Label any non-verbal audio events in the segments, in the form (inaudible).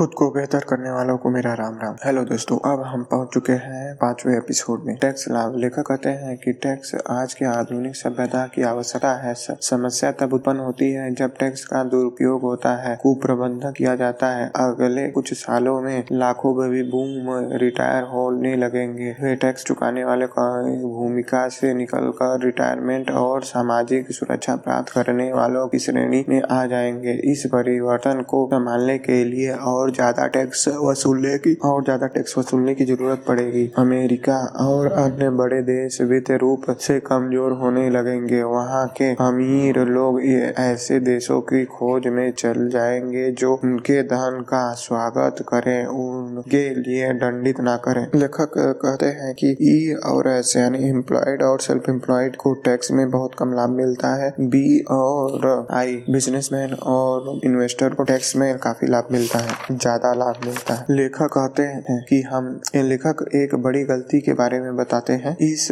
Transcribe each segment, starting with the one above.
खुद को बेहतर करने वालों को मेरा राम राम। हेलो दोस्तों, अब हम पहुँच चुके हैं पांचवे एपिसोड में। टैक्स लाभ लेखक कहते हैं कि टैक्स आज के आधुनिक सभ्यता की आवश्यकता है। समस्या तब उत्पन्न होती है जब टैक्स का दुरुपयोग होता है। कुप्रबंधन किया जाता है। अगले कुछ सालों में लाखों बेबी बूम रिटायर होने लगेंगे। वे टैक्स चुकाने वाले भूमिका से निकलकर रिटायरमेंट और सामाजिक सुरक्षा प्राप्त करने वालों की श्रेणी में आ जाएँगे। इस परिवर्तन को संभालने के लिए और और ज़्यादा टैक्स वसूलने की, और ज़्यादा टैक्स वसूलने की ज़रूरत पड़ेगी। अमेरिका और अन्य बड़े देश वित्त रूप से कमज़ोर होने लगेंगे। वहाँ के अमीर लोग ऐसे देशों की खोज में चल जाएँगे जो उनके धन का स्वागत करें, उनके लिए दंडित ना करें। लेखक कहते हैं कि ई और एस, यानी एम्प्लॉयड और सेल्फ एम्प्लॉयड को टैक्स में बहुत कम लाभ मिलता है। बी और आई बिजनेसमैन और इन्वेस्टर को टैक्स में काफ़ी लाभ मिलता है। ज़्यादा लाभ मिलता है। लेखक कहते हैं कि हम लेखक एक बड़ी गलती के बारे में बताते हैं। इस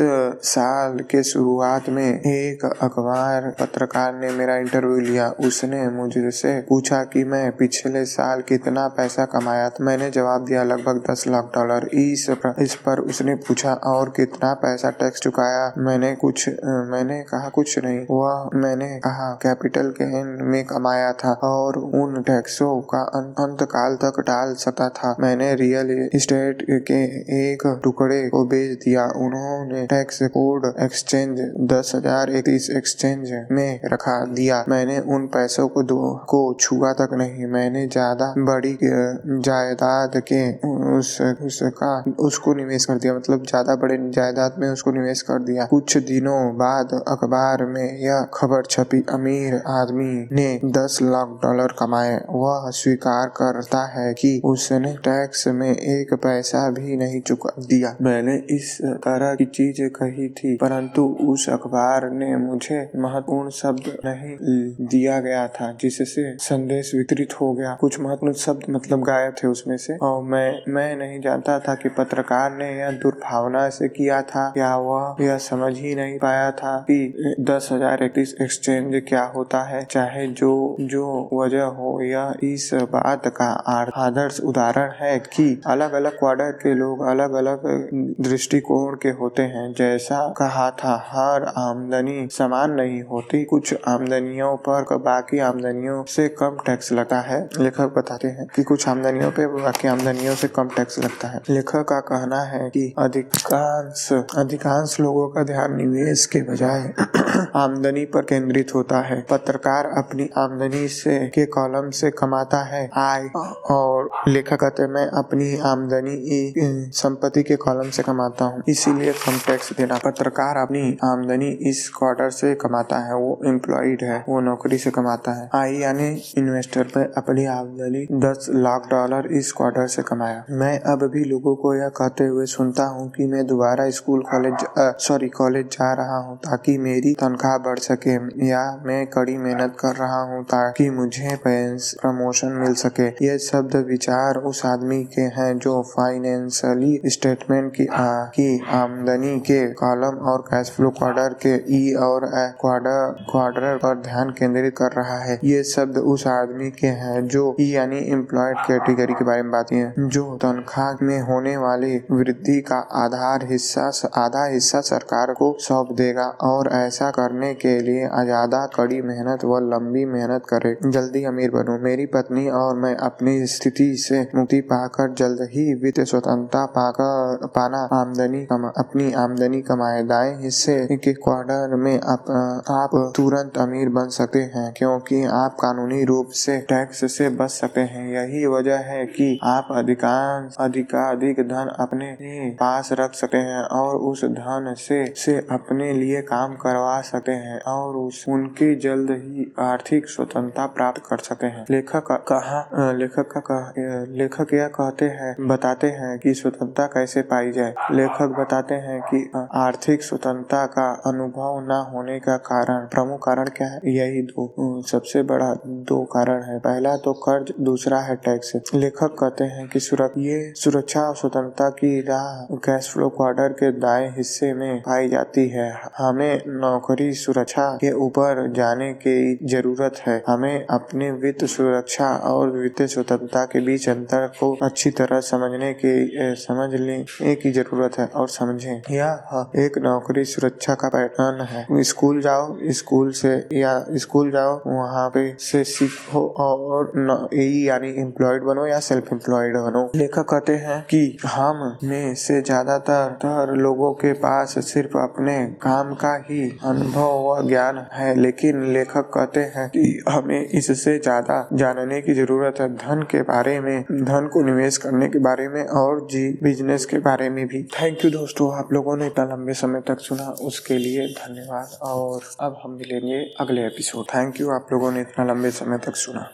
साल के शुरुआत में एक अखबार पत्रकार ने मेरा इंटरव्यू लिया। उसने मुझसे पूछा कि मैं पिछले साल कितना पैसा कमाया था। मैंने जवाब दिया लगभग दस लाख डॉलर। इस पर, इस पर उसने पूछा और कितना पैसा टैक्स चुकाया? मैंने कुछ मैंने कहा कुछ नहीं। वह मैंने कहा कैपिटल गेन में कमाया था और उन टैक्सों का अंत काल साल तक टाल सकता था। मैंने रियल इस्टेट के एक टुकड़े को बेच दिया। उन्होंने टैक्स कोड एक्सचेंज, दस हज़ार इकतीस एक्सचेंज में रखा दिया। मैंने उन पैसों को दो, को छुआ तक नहीं। मैंने ज़्यादा बड़ी जायदाद के उस, उसका, उसको निवेश कर दिया। मतलब ज़्यादा बड़े जायदाद में उसको निवेश कर दिया। कुछ दिनों बाद अखबार में यह खबर छपी। अमीर आदमी ने दस लाख डॉलर कमाए। वह स्वीकार करता लगता है कि उसने टैक्स में एक पैसा भी नहीं चुका दिया। मैंने इस तरह की चीज़ कही थी, परंतु उस अखबार ने मुझे महत्वपूर्ण शब्द नहीं दिया गया था, जिससे संदेश वितरित हो गया। कुछ महत्वपूर्ण शब्द मतलब गायब थे उसमें से। और मैं मैं नहीं जानता था कि पत्रकार ने यह दुर्भावना से किया था। क्या वह यह समझ ही नहीं पाया था कि दस हज़ार इक्कीस एक्सचेंज क्या होता है, चाहे जो जो वजह हो यह इस बात का आदर्श उदाहरण है कि अलग अलग क्वार्टर के लोग अलग अलग दृष्टिकोण के होते हैं। जैसा कहा था, हर आमदनी समान नहीं होती। कुछ आमदनियों पर बाकी आमदनियों से कम टैक्स लगता है। लेखक बताते हैं कि कुछ आमदनियों पे बाकी आमदनियों से कम टैक्स लगता है। लेखक का कहना है कि अधिकांश अधिकांश लोगों का ध्यान निवेश के बजाय (clears throat) आमदनी पर केंद्रित होता है। पत्रकार अपनी आमदनी से, के कॉलम से कमाता है। आय और लेखक कहते मैं अपनी आमदनी संपत्ति के कॉलम से कमाता हूँ। इसीलिए कम टैक्स देना। पत्रकार अपनी आमदनी इस क्वार्टर से कमाता है। वो एम्प्लॉयड है। वो नौकरी से कमाता है। आई, यानी इन्वेस्टर पे अपनी आमदनी दस लाख डॉलर इस क्वार्टर से कमाया। मैं अब भी लोगों को यह कहते हुए सुनता हूँ कि मैं दोबारा स्कूल कॉलेज सॉरी कॉलेज जा रहा हूँ ताकि मेरी तनख्वाह बढ़ सके या मैं कड़ी मेहनत कर रहा हूँ ताकि मुझे प्रमोशन मिल सके। ये सब शब्द विचार उस आदमी के हैं जो फाइनेंशियली स्टेटमेंट की आ, की आमदनी के कॉलम और कैश फ्लो क्वार्टर के ई और क्वार्टर क्वार्टर पर ध्यान केंद्रित कर रहा है। ये शब्द उस आदमी के हैं जो ई यानी एम्प्लॉयड कैटेगरी के बारे में बात है जो तनख्वाह में होने वाली वृद्धि का आधार हिस्सा आधा हिस्सा सरकार को सौंप देगा और ऐसा करने के लिए ज़्यादा कड़ी मेहनत व लंबी मेहनत करे। जल्दी अमीर बनो। मेरी पत्नी और मैं अपनी स्थिति से मुक्ति पाकर जल्द ही वित्त स्वतंत्रता पाकर पाना आमदनी अपनी आमदनी कमाए दाएँ हिस्से के क्वार्टर में आप, आप तुरंत अमीर बन सकते हैं क्योंकि आप कानूनी रूप से टैक्स से बच सकते हैं। यही वजह है कि आप अधिकांश अधिकाधिक धन अपने पास रख सकते हैं और उस धन से से अपने लिए काम करवा सकते हैं और उस उनकी जल्द ही आर्थिक स्वतंत्रता प्राप्त कर सकते हैं। लेखक कहा लेखक का लेखक यह कहते हैं, बताते हैं कि स्वतंत्रता कैसे पाई जाए। लेखक बताते हैं कि आर्थिक स्वतंत्रता का अनुभव न होने का कारण, प्रमुख कारण क्या है? यही दो सबसे बड़ा दो कारण है। पहला तो कर्ज, दूसरा है टैक्स। लेखक कहते हैं कि सुरक्षा ये सुरक्षा और स्वतंत्रता की राह कैश फ्लो क्वार्टर के दाएँ हिस्से में पाई जाती है। हमें नौकरी सुरक्षा के ऊपर जाने की ज़रूरत है। हमें अपने वित्त सुरक्षा और वित्तीय स्वतंत्रता जनता के बीच अंतर को अच्छी तरह समझने के समझ लेने की ज़रूरत है और समझे। यह एक नौकरी सुरक्षा का पैटर्न है। स्कूल जाओ, स्कूल से या स्कूल जाओ, वहाँ पे से सीखो और यानी एम्प्लॉयड बनो या सेल्फ एम्प्लॉयड बनो। लेखक कहते हैं कि हम में से ज़्यादातर लोगों के पास सिर्फ़ अपने काम का ही अनुभव व ज्ञान है, लेकिन लेखक कहते हैं कि हमें इससे ज़्यादा जानने की ज़रूरत है। धन के बारे में, धन को निवेश करने के बारे में और जी बिज़नेस के बारे में भी। थैंक यू दोस्तों, आप लोगों ने इतना लंबे समय तक सुना, उसके लिए धन्यवाद और अब हम मिलेंगे अगले एपिसोड थैंक यू आप लोगों ने इतना लंबे समय तक सुना।